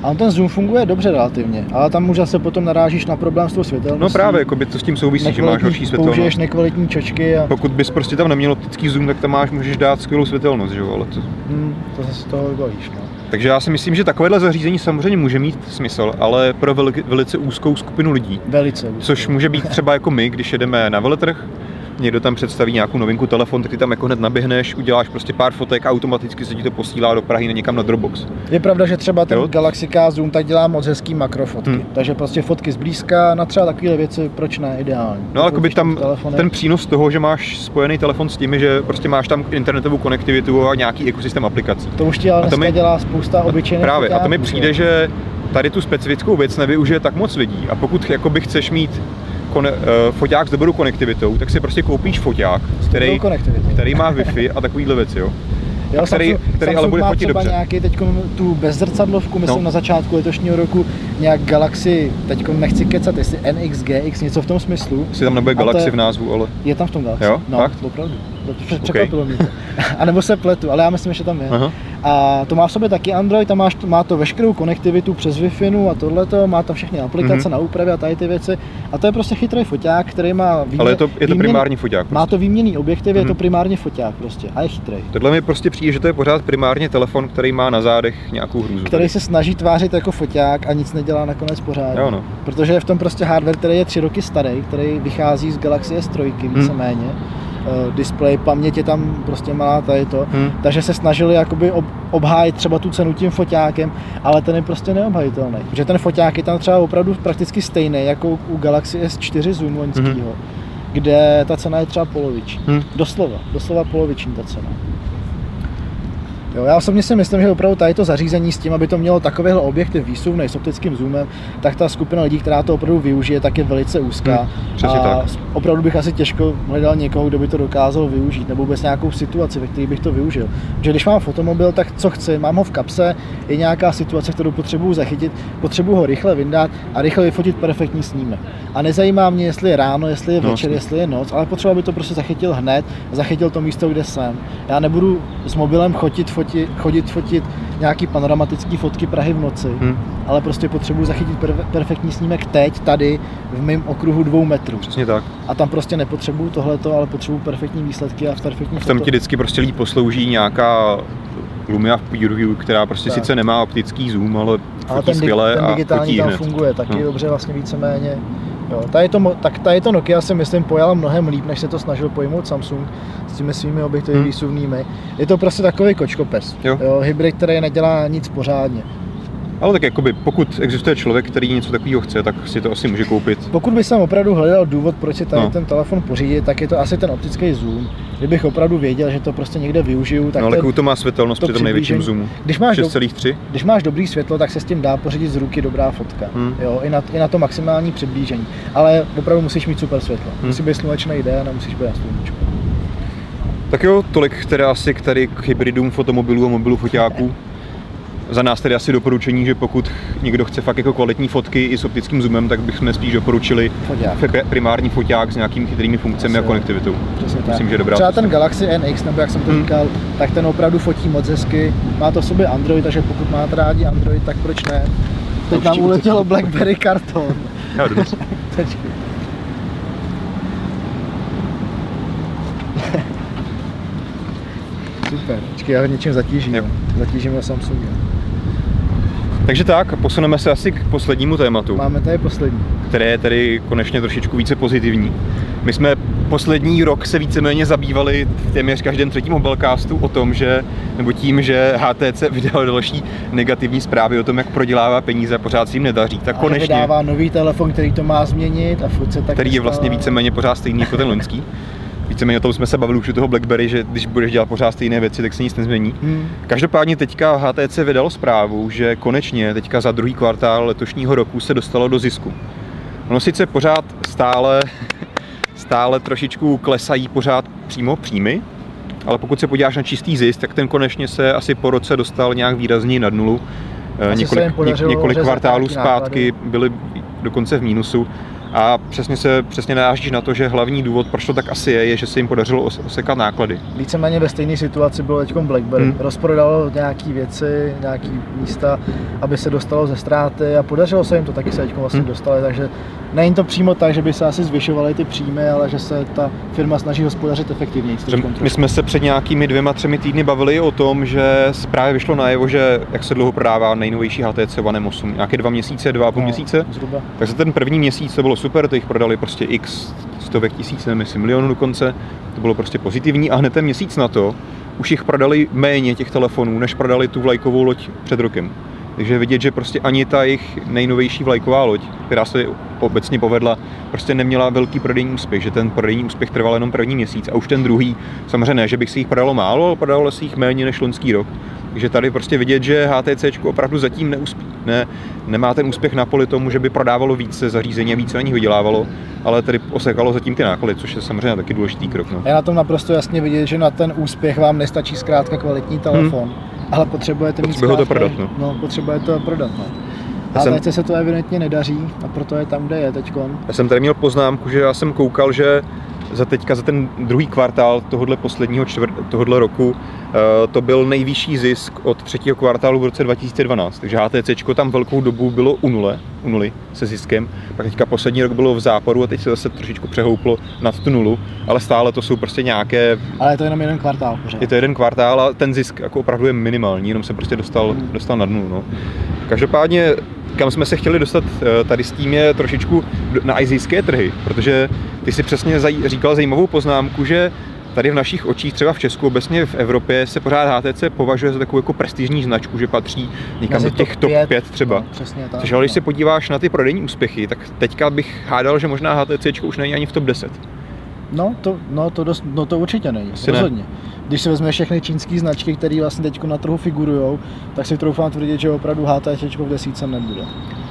A on ten zoom funguje dobře relativně, ale tam už zase potom narážíš na problém s tou světelností. no právě, jako by to s tím souvisí, že máš horší světelnost. Použiješ nekvalitní čočky a Pokud bys prostě tam neměl optický zoom, tak tam máš, můžeš dát skvělou světelnost, že jo, ale to, hm, to zase toho vybavíš. No. Takže já si myslím, že takovéhle zařízení samozřejmě může mít smysl, ale pro veli- velice úzkou skupinu lidí. Velice. Což může být třeba jako my, když jedeme na veletrh, někdo tam představí nějakou novinku telefon, tak ty tam jako hned naběhneš, uděláš prostě pár fotek a automaticky se ti to posílá do Prahy na někam na Dropbox. Je pravda, že třeba ten Jo. Galaxy K Zoom tak dělá moc hezký makrofotky. Hm. Takže prostě fotky zblízka, na třeba takovéhle věci, proč ne, ideální. No ale jako by tam telefonem. ten přínos toho, že máš spojený telefon s tím, že prostě máš tam internetovou konektivitu a nějaký ekosystém aplikací. To už ti ale dneska mi- dělá spousta obyčejných Právě, a to mi přijde, že tady tu specifickou věc nevyužije tak moc lidí. A pokud jakoby chceš mít kone, uh, foťák s dobrou konektivitou, tak si prostě koupíš foťák, který, který má Wi-Fi a takovýhle věci, jo. Jo, a který- Samsung, který ale bude má fotit třeba dobře. nějaký teď tu bezzrcadlovku, myslím No. na začátku letošního roku, nějak Galaxy, teď nechci kecat, jestli NX, GX, něco v tom smyslu. Jestli tam nebude A Galaxy je- v názvu, ale... Je tam v tom Galaxy? Jo? No, Fakt? opravdu. Překvapilo mě to. A nebo se pletu, ale já myslím, že tam je. Aha. A to má v sobě taky Android, tam máš, má to veškerou konektivitu přes Wi-Fi a tohleto, má tam všechny aplikace Mhm. na úpravy a tady ty věci. A to je prostě chytrý foťák, který má výmě, Ale je to, je to výměn- primární foťák. Má Prostě. to výměný objektiv, je to Mhm. primárně foťák prostě a je chytrý. Tohle mi prostě přijde, že to je pořád primárně telefon, který má na zádech nějakou hrůzu. Který se snaží tvářit jako foťák a nic nedělá nakonec pořádně. Jo, no. Protože je v tom prostě hardware, který je tři roky starý, který vychází z Galaxy S3 Hmm. víceméně. Uh, display, paměť je tam prostě malá tady to. Hm. Takže se snažili jakoby ob, obhájit třeba tu cenu tím foťákem, ale ten je prostě neobhajitelný. Protože ten foťák je tam třeba opravdu prakticky stejný jako u Galaxy S4 Zoom Mhm. kde ta cena je třeba poloviční. Hm. Doslova, doslova poloviční ta cena. Jo, já osobně si myslím, že opravdu tady to zařízení s tím, aby to mělo takovýhle objektiv výsuvný s optickým zoomem, tak ta skupina lidí, která to opravdu využije, tak je velice úzká. Hmm, a tak. opravdu bych asi těžko hledal někoho, kdo by to dokázal využít, nebo vůbec nějakou situaci, ve které bych to využil. Protože když mám fotomobil, tak co chci, mám ho v kapse, je nějaká situace, kterou potřebuju zachytit, potřebuju ho rychle vyndat a rychle vyfotit perfektní snímek. A nezajímá mě, jestli je ráno, jestli je No, večer, jasně. jestli je noc, ale potřeba by to prostě zachytil hned, zachytil to místo, kde jsem. Já nebudu s mobilem chodit, fotit, chodit fotit nějaký panoramatický fotky Prahy v noci, Hm. ale prostě potřebuji zachytit perfe- perfektní snímek teď, tady, v mém okruhu dvou metrů. Přesně tak. A tam prostě nepotřebuju tohleto, ale potřebuji perfektní výsledky a v perfektní V tom foto. ti vždycky prostě líp poslouží nějaká Lumia v PureView, která prostě Tak. sice nemá optický zoom, ale ale ten, skvěle ten a digitální fotí tam hned. funguje taky No. dobře vlastně víceméně. Jo, tady to, tak tady to Nokia si myslím pojala mnohem líp, než se to snažil pojmout Samsung s těmi svými objektivy Hmm. výsuvnými. Je to prostě takový kočkopes. Jo. Jo, hybrid, který nedělá nic pořádně. Ale tak jakoby, pokud existuje člověk, který něco takového chce, tak si to asi může koupit. Pokud bych jsem opravdu hledal důvod, proč si tady no. ten telefon pořídit, tak je to asi ten optický zoom. Kdybych opravdu věděl, že to prostě někde využiju, tak no, ale to má světelnost to při tom největším zoomu. Když máš, 6,3. když máš dobrý světlo, tak se s tím dá pořídit z ruky dobrá fotka. Hmm. Jo, i na, i na to maximální přiblížení. Ale opravdu musíš mít super světlo. Hmm. Musí být slunečný den a musíš být na sluníčku. Tak jo, tolik teda asi k tady k hybridům fotomobilů a mobilů foťáků. Za nás tedy asi doporučení, že pokud někdo chce fakt jako kvalitní fotky i s optickým zoomem, tak bychom spíš doporučili foťák. primární foťák s nějakými chytrými funkcemi a konektivitou. Myslím, že dobrá. Třeba ten Galaxy NX, nebo jak jsem to hmm. říkal, tak ten opravdu fotí moc hezky. Má to v sobě Android, takže pokud máte rádi Android, tak proč ne? Teď nám uletělo BlackBerry karton. Jo, Super. Počkej, já ho něčím zatížím. Jo. Zatížím ho Samsungem. Takže tak, posuneme se asi k poslednímu tématu. Máme tady poslední. Které je tedy konečně trošičku více pozitivní. My jsme poslední rok se víceméně zabývali v téměř každém třetím mobilecastu o tom, že, nebo tím, že HTC vydal další negativní zprávy o tom, jak prodělává peníze a pořád si jim nedaří. Tak a konečně. vydává nový telefon, který to má změnit a furt se tak Který je vlastně víceméně pořád stejný jako ten loňský. Víceméně o tom jsme se bavili už u toho BlackBerry, že když budeš dělat pořád stejné věci, tak se nic nezmění. Hmm. Každopádně teďka HTC vydalo zprávu, že konečně teďka za druhý kvartál letošního roku se dostalo do zisku. Ono sice pořád stále, stále trošičku klesají pořád přímo příjmy, ale pokud se podíváš na čistý zisk, tak ten konečně se asi po roce dostal nějak výrazně nad nulu. Asi několik, několik kvartálů zpátky byly dokonce v mínusu. A přesně se přesně narážíš na to, že hlavní důvod, proč to tak asi je, je, že se jim podařilo osekat náklady. Víceméně ve stejné situaci bylo teď BlackBerry. Hmm. Rozprodalo nějaké věci, nějaké místa, aby se dostalo ze ztráty a podařilo se jim to taky se teď vlastně hmm. dostali, takže není to přímo tak, že by se asi zvyšovaly ty příjmy, ale že se ta firma snaží hospodařit efektivněji. My jsme se před nějakými dvěma, třemi týdny bavili o tom, že právě vyšlo najevo, že jak se dlouho prodává nejnovější HTC One M8, nějaké dva měsíce, dva a půl no, měsíce. Zhruba. Takže ten první měsíc to bylo super, to jich prodali prostě x stovek tisíc, nevím jestli milionů dokonce, to bylo prostě pozitivní a hned ten měsíc na to už jich prodali méně těch telefonů, než prodali tu vlajkovou loď před rokem. Takže vidět, že prostě ani ta jejich nejnovější vlajková loď, která se obecně povedla, prostě neměla velký prodejní úspěch, že ten prodejní úspěch trval jenom první měsíc a už ten druhý, samozřejmě ne, že bych si jich prodalo málo, ale prodalo si jich méně než loňský rok. Takže tady prostě vidět, že HTC opravdu zatím neuspí, ne, nemá ten úspěch na poli tomu, že by prodávalo více zařízení a více na nich vydělávalo, ale tady osekalo zatím ty náklady, což je samozřejmě taky důležitý krok. No. Je na tom naprosto jasně vidět, že na ten úspěch vám nestačí zkrátka kvalitní telefon. Hmm ale potřebujete mít Potřebuje to prodat, no. no. potřebujete to prodat, no. A jsem... teď se to evidentně nedaří a proto je tam, kde je teď. Já jsem tady měl poznámku, že já jsem koukal, že za teďka, za ten druhý kvartál tohohle posledního čtvrt, tohohle roku, eh, to byl nejvyšší zisk od třetího kvartálu v roce 2012. Takže HTC tam velkou dobu bylo u nule, u nuly se ziskem, pak teďka poslední rok bylo v záporu a teď se zase trošičku přehouplo nad tu nulu, ale stále to jsou prostě nějaké... Ale je to jenom jeden kvartál pořád. Je to jeden kvartál a ten zisk jako opravdu je minimální, jenom se prostě dostal, dostal na dnu. No. Každopádně kam jsme se chtěli dostat eh, tady s tím je trošičku na azijské trhy, protože ty si přesně říkal zajímavou poznámku, že tady v našich očích, třeba v Česku, obecně v Evropě, se pořád HTC považuje za takovou jako prestižní značku, že patří někam do těch top 5, 5 třeba. No, přesně tak. Což ale když se podíváš na ty prodejní úspěchy, tak teďka bych hádal, že možná HTC už není ani v top 10. No to, no to, dost, no to určitě není, Asi rozhodně. Ne. Když si vezme všechny čínské značky, které vlastně teď na trhu figurují, tak si troufám tvrdit, že opravdu HTC v desíce nebude.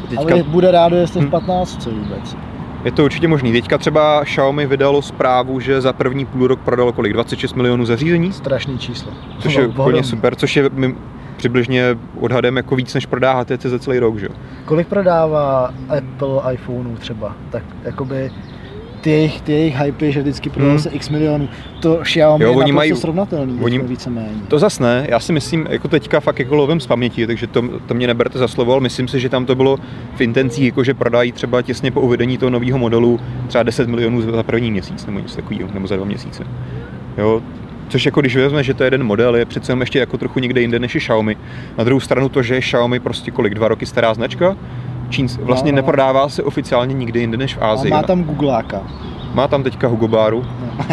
Teďka... Ale bude rádo, jestli v 15 hmm. vůbec. Je to určitě možný. Teďka třeba Xiaomi vydalo zprávu, že za první půl rok prodalo kolik? 26 milionů zařízení? Strašný číslo. Což je úplně super, což je přibližně odhadem jako víc, než prodá HTC za celý rok, že jo? Kolik prodává Apple iPhoneů třeba? Tak jakoby ty jejich, ty jejich hypy, že vždycky prodal hmm. se x milionů, to Xiaomi jo, oni mají, srovnatelný, oni, víceméně. To zas ne, já si myslím, jako teďka fakt jako lovím z paměti, takže to, to mě neberte za slovo, ale myslím si, že tam to bylo v intencích, jako že prodají třeba těsně po uvedení toho nového modelu třeba 10 milionů za první měsíc nebo něco takového, nebo za dva měsíce. Jo, Což jako když vezme, že to je jeden model, je přece ještě jako trochu někde jinde než je Xiaomi. Na druhou stranu to, že je Xiaomi prostě kolik, dva roky stará značka, Čín, vlastně no, no. neprodává se oficiálně nikde jinde než v Ázii. má tam Googleáka. Má tam teďka Hugo Baru. No.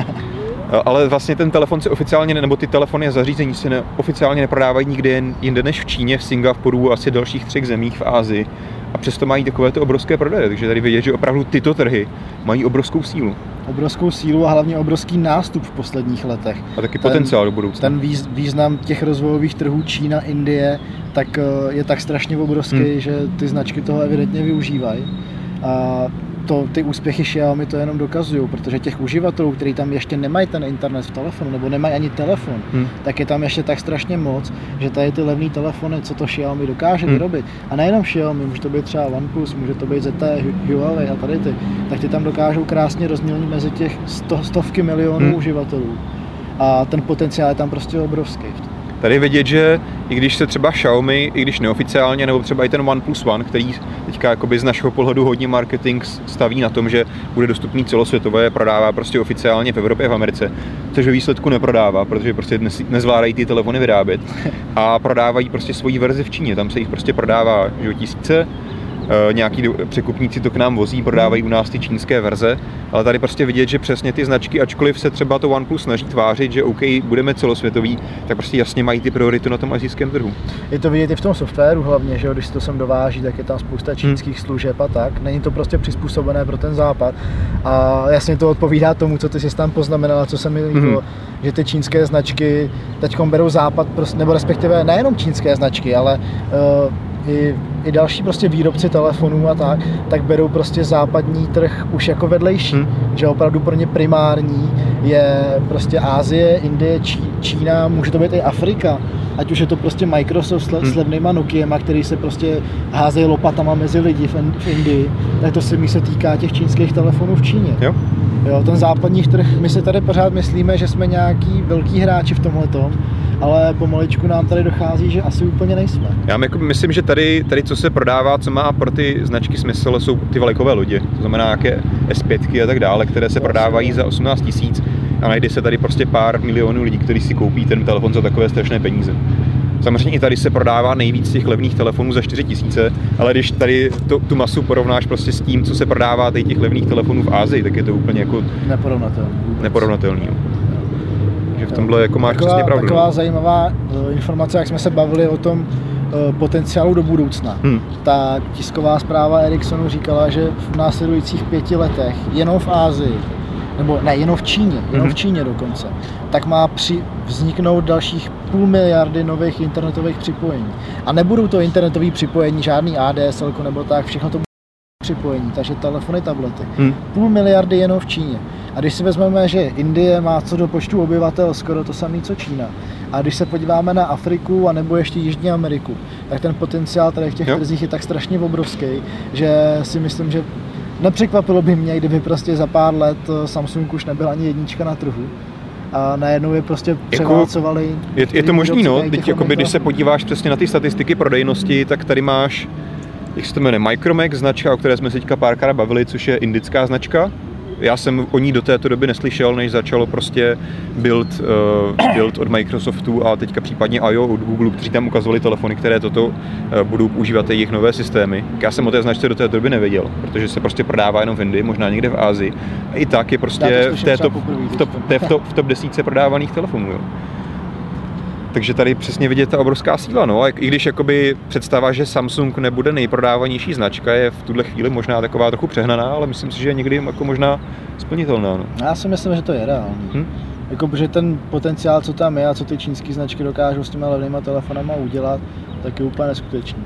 Ale vlastně ten telefon se oficiálně, nebo ty telefony a zařízení se ne, oficiálně neprodávají nikde jinde než v Číně, v Singapuru a asi dalších třech zemích v Ázii. A přesto mají takovéto obrovské prodeje, takže tady vidět, že opravdu tyto trhy mají obrovskou sílu. Obrovskou sílu a hlavně obrovský nástup v posledních letech. A taky ten, potenciál do budoucna. Ten význam těch rozvojových trhů Čína, Indie, tak eh, je tak strašně obrovský, hmm. že ty značky toho evidentně využívají. A to, ty úspěchy Xiaomi to jenom dokazují, protože těch uživatelů, kteří tam ještě nemají ten internet v telefonu, nebo nemají ani telefon, hmm. tak je tam ještě tak strašně moc, že tady ty levné telefony, co to Xiaomi dokáže hmm. vyrobit, a nejenom Xiaomi, může to být třeba OnePlus, může to být ZT, Huawei a tady ty, tak ty tam dokážou krásně rozmělnit mezi těch sto, stovky milionů hmm. uživatelů. A ten potenciál je tam prostě obrovský. Tady vidět, že i když se třeba Xiaomi, i když neoficiálně, nebo třeba i ten OnePlus One, který teďka jakoby z našeho pohledu hodně marketing staví na tom, že bude dostupný celosvětové, prodává prostě oficiálně v Evropě a v Americe, což ve výsledku neprodává, protože prostě nezvládají ty telefony vyrábět. A prodávají prostě svoji verzi v Číně, tam se jich prostě prodává že, tisíce, nějaký překupníci to k nám vozí, prodávají u nás ty čínské verze, ale tady prostě vidět, že přesně ty značky, ačkoliv se třeba to OnePlus snaží tvářit, že OK, budeme celosvětový, tak prostě jasně mají ty priority na tom azijském trhu. Je to vidět i v tom softwaru hlavně, že když se to sem dováží, tak je tam spousta čínských hmm. služeb a tak. Není to prostě přizpůsobené pro ten západ. A jasně to odpovídá tomu, co ty jsi tam poznamenala, co se mi líbilo, hmm. že ty čínské značky teď berou západ, nebo respektive nejenom čínské značky, ale uh, i, i další prostě výrobci telefonů a tak, tak berou prostě západní trh už jako vedlejší, hmm. že opravdu pro ně primární je prostě Ázie, Indie, Čí, Čína, může to být i Afrika, ať už je to prostě Microsoft s, hmm. s levnýma Nokiema, který se prostě házejí lopatama mezi lidi v, v Indii, tak to se mi se týká těch čínských telefonů v Číně. Jo. Jo, ten západní trh, my si tady pořád myslíme, že jsme nějaký velký hráči v tomhle ale pomaličku nám tady dochází, že asi úplně nejsme. Já jako myslím, že tady, tady co se prodává, co má pro ty značky smysl, jsou ty vlajkové lodě, to znamená nějaké S5 a tak dále, které se prodávají za 18 tisíc a najde se tady prostě pár milionů lidí, kteří si koupí ten telefon za takové strašné peníze. Samozřejmě i tady se prodává nejvíc těch levných telefonů za 4 tisíce, ale když tady to, tu masu porovnáš prostě s tím, co se prodává tady těch levných telefonů v Ázii, tak je to úplně jako neporovnatelný. neporovnatelný že v tomhle jako máš taková, přesně pravdu. Taková no. zajímavá uh, informace, jak jsme se bavili o tom uh, potenciálu do budoucna. Hmm. Tak tisková zpráva Ericssonu říkala, že v následujících pěti letech jenom v Ázii, nebo ne, jenom v Číně, jenom hmm. v Číně dokonce, tak má při, vzniknout dalších půl miliardy nových internetových připojení. A nebudou to internetové připojení, žádný ADSL nebo tak, všechno to připojení, takže telefony, tablety. Hmm. Půl miliardy jenom v Číně. A když si vezmeme, že Indie má co do počtu obyvatel skoro to samé, co Čína, a když se podíváme na Afriku a nebo ještě Jižní Ameriku, tak ten potenciál tady v těch jo. trzích je tak strašně obrovský, že si myslím, že nepřekvapilo by mě, kdyby prostě za pár let Samsung už nebyl ani jednička na trhu a najednou je prostě jako převálcovali. Jako, je, je to možný, no. Teď, jakoby, když se podíváš přesně na ty statistiky prodejnosti, tak tady máš, jak se to jmenuje, Micromax, značka, o které jsme se teďka párkrát bavili, což je indická značka, já jsem o ní do této doby neslyšel, než začalo prostě build, uh, build od Microsoftu a teďka případně IO od Google, kteří tam ukazovali telefony, které toto uh, budou používat jejich nové systémy. Já jsem o té značce do té doby nevěděl, protože se prostě prodává jenom v Indii, možná někde v Ázii. I tak je prostě v, té top, v, top, v, top, v top desítce prodávaných telefonů. Jo. Takže tady přesně vidět ta obrovská síla. No. I když jakoby představa, že Samsung nebude nejprodávanější značka, je v tuhle chvíli možná taková trochu přehnaná, ale myslím si, že je někdy jako možná splnitelná. No. Já si myslím, že to je reálný. Hm? Jako, že ten potenciál, co tam je a co ty čínské značky dokážou s těma levnýma telefonama udělat, tak je úplně neskutečný.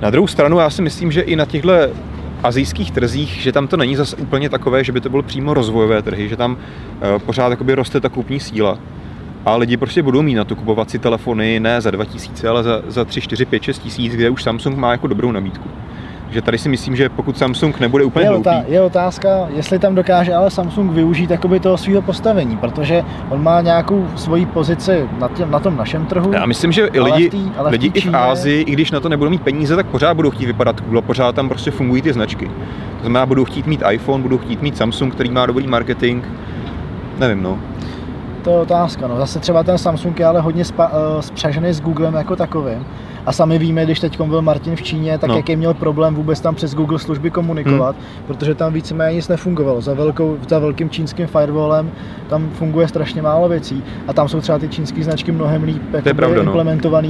Na druhou stranu já si myslím, že i na těchto azijských trzích, že tam to není zase úplně takové, že by to bylo přímo rozvojové trhy, že tam uh, pořád roste ta kupní síla a lidi prostě budou mít na to kupovat si telefony ne za 2000, ale za, za 3, 4, 5, 6 tisíc, kde už Samsung má jako dobrou nabídku. že tady si myslím, že pokud Samsung nebude úplně je, hloupý... je otázka, jestli tam dokáže ale Samsung využít jakoby toho svého postavení, protože on má nějakou svoji pozici na, tě, na tom našem trhu. Já myslím, že i lidi, tý, lidi i v Ázii, i když na to nebudou mít peníze, tak pořád budou chtít vypadat cool pořád tam prostě fungují ty značky. To znamená, budou chtít mít iPhone, budou chtít mít Samsung, který má dobrý marketing. Nevím, no. To je otázka. No. Zase třeba ten Samsung je ale hodně spa, uh, spřažený s Googlem jako takovým. A sami víme, když teď byl Martin v Číně, tak No. jaký měl problém vůbec tam přes Google služby komunikovat, hmm. protože tam víceméně nic nefungovalo. Za, velkou, za velkým čínským firewallem tam funguje strašně málo věcí a tam jsou třeba ty čínské značky mnohem líp pravda, no.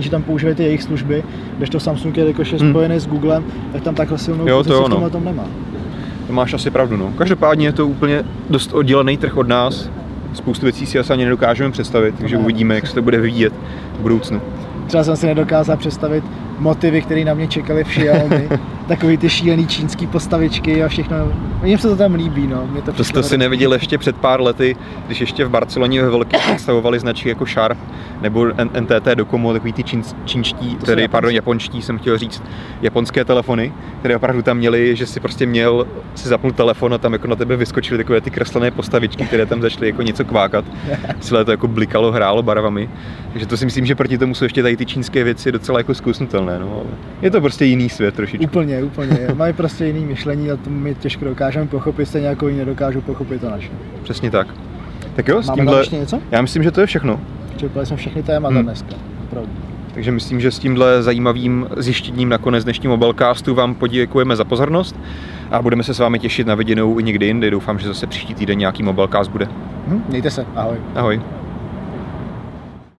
že tam používají ty jejich služby, když to Samsung je jakože Hmm. spojený s Googlem, tak tam takhle silnou Jo, to jo, v no. tom nemá. To máš asi pravdu, no. Každopádně je to úplně dost oddělený trh od nás. Spoustu věcí si asi ani nedokážeme představit, takže ne. uvidíme, jak se to bude vyvíjet v budoucnu. Třeba jsem si nedokázal představit motivy, které na mě čekaly v Xiaomi. Takový ty šílený čínský postavičky a všechno. Mně se to tam líbí, no. Mě to To jste si neviděl ještě před pár lety, když ještě v Barceloně ve velkém představovali značky jako Sharp nebo NTT Docomo, takový ty čín, čínští, To tedy pardon, japonští jsem chtěl říct, japonské telefony, které opravdu tam měly, že si prostě měl si zapnout telefon a tam jako na tebe vyskočily takové ty kreslené postavičky, které tam začaly jako něco kvákat. Celé to jako blikalo, hrálo barvami. Takže to si myslím, že proti tomu jsou ještě tady ty čínské věci docela jako zkousnutelné. No. ale Je to prostě jiný svět trošičku. Úplně, úplně. Mají prostě jiný myšlení a to my těžko dokážeme pochopit, stejně jako oni nedokážou pochopit to naše. Přesně tak. Tak jo, s Máme tímhle, ještě něco? já myslím, že to je všechno. Čerpali jsme všechny témata Hmm. dneska. Opravdu. Takže myslím, že s tímhle zajímavým zjištěním nakonec dnešního mobilecastu vám poděkujeme za pozornost a budeme se s vámi těšit na viděnou i někdy jindy. Doufám, že zase příští týden nějaký mobilecast bude. Hm, mějte se, ahoj. Ahoj.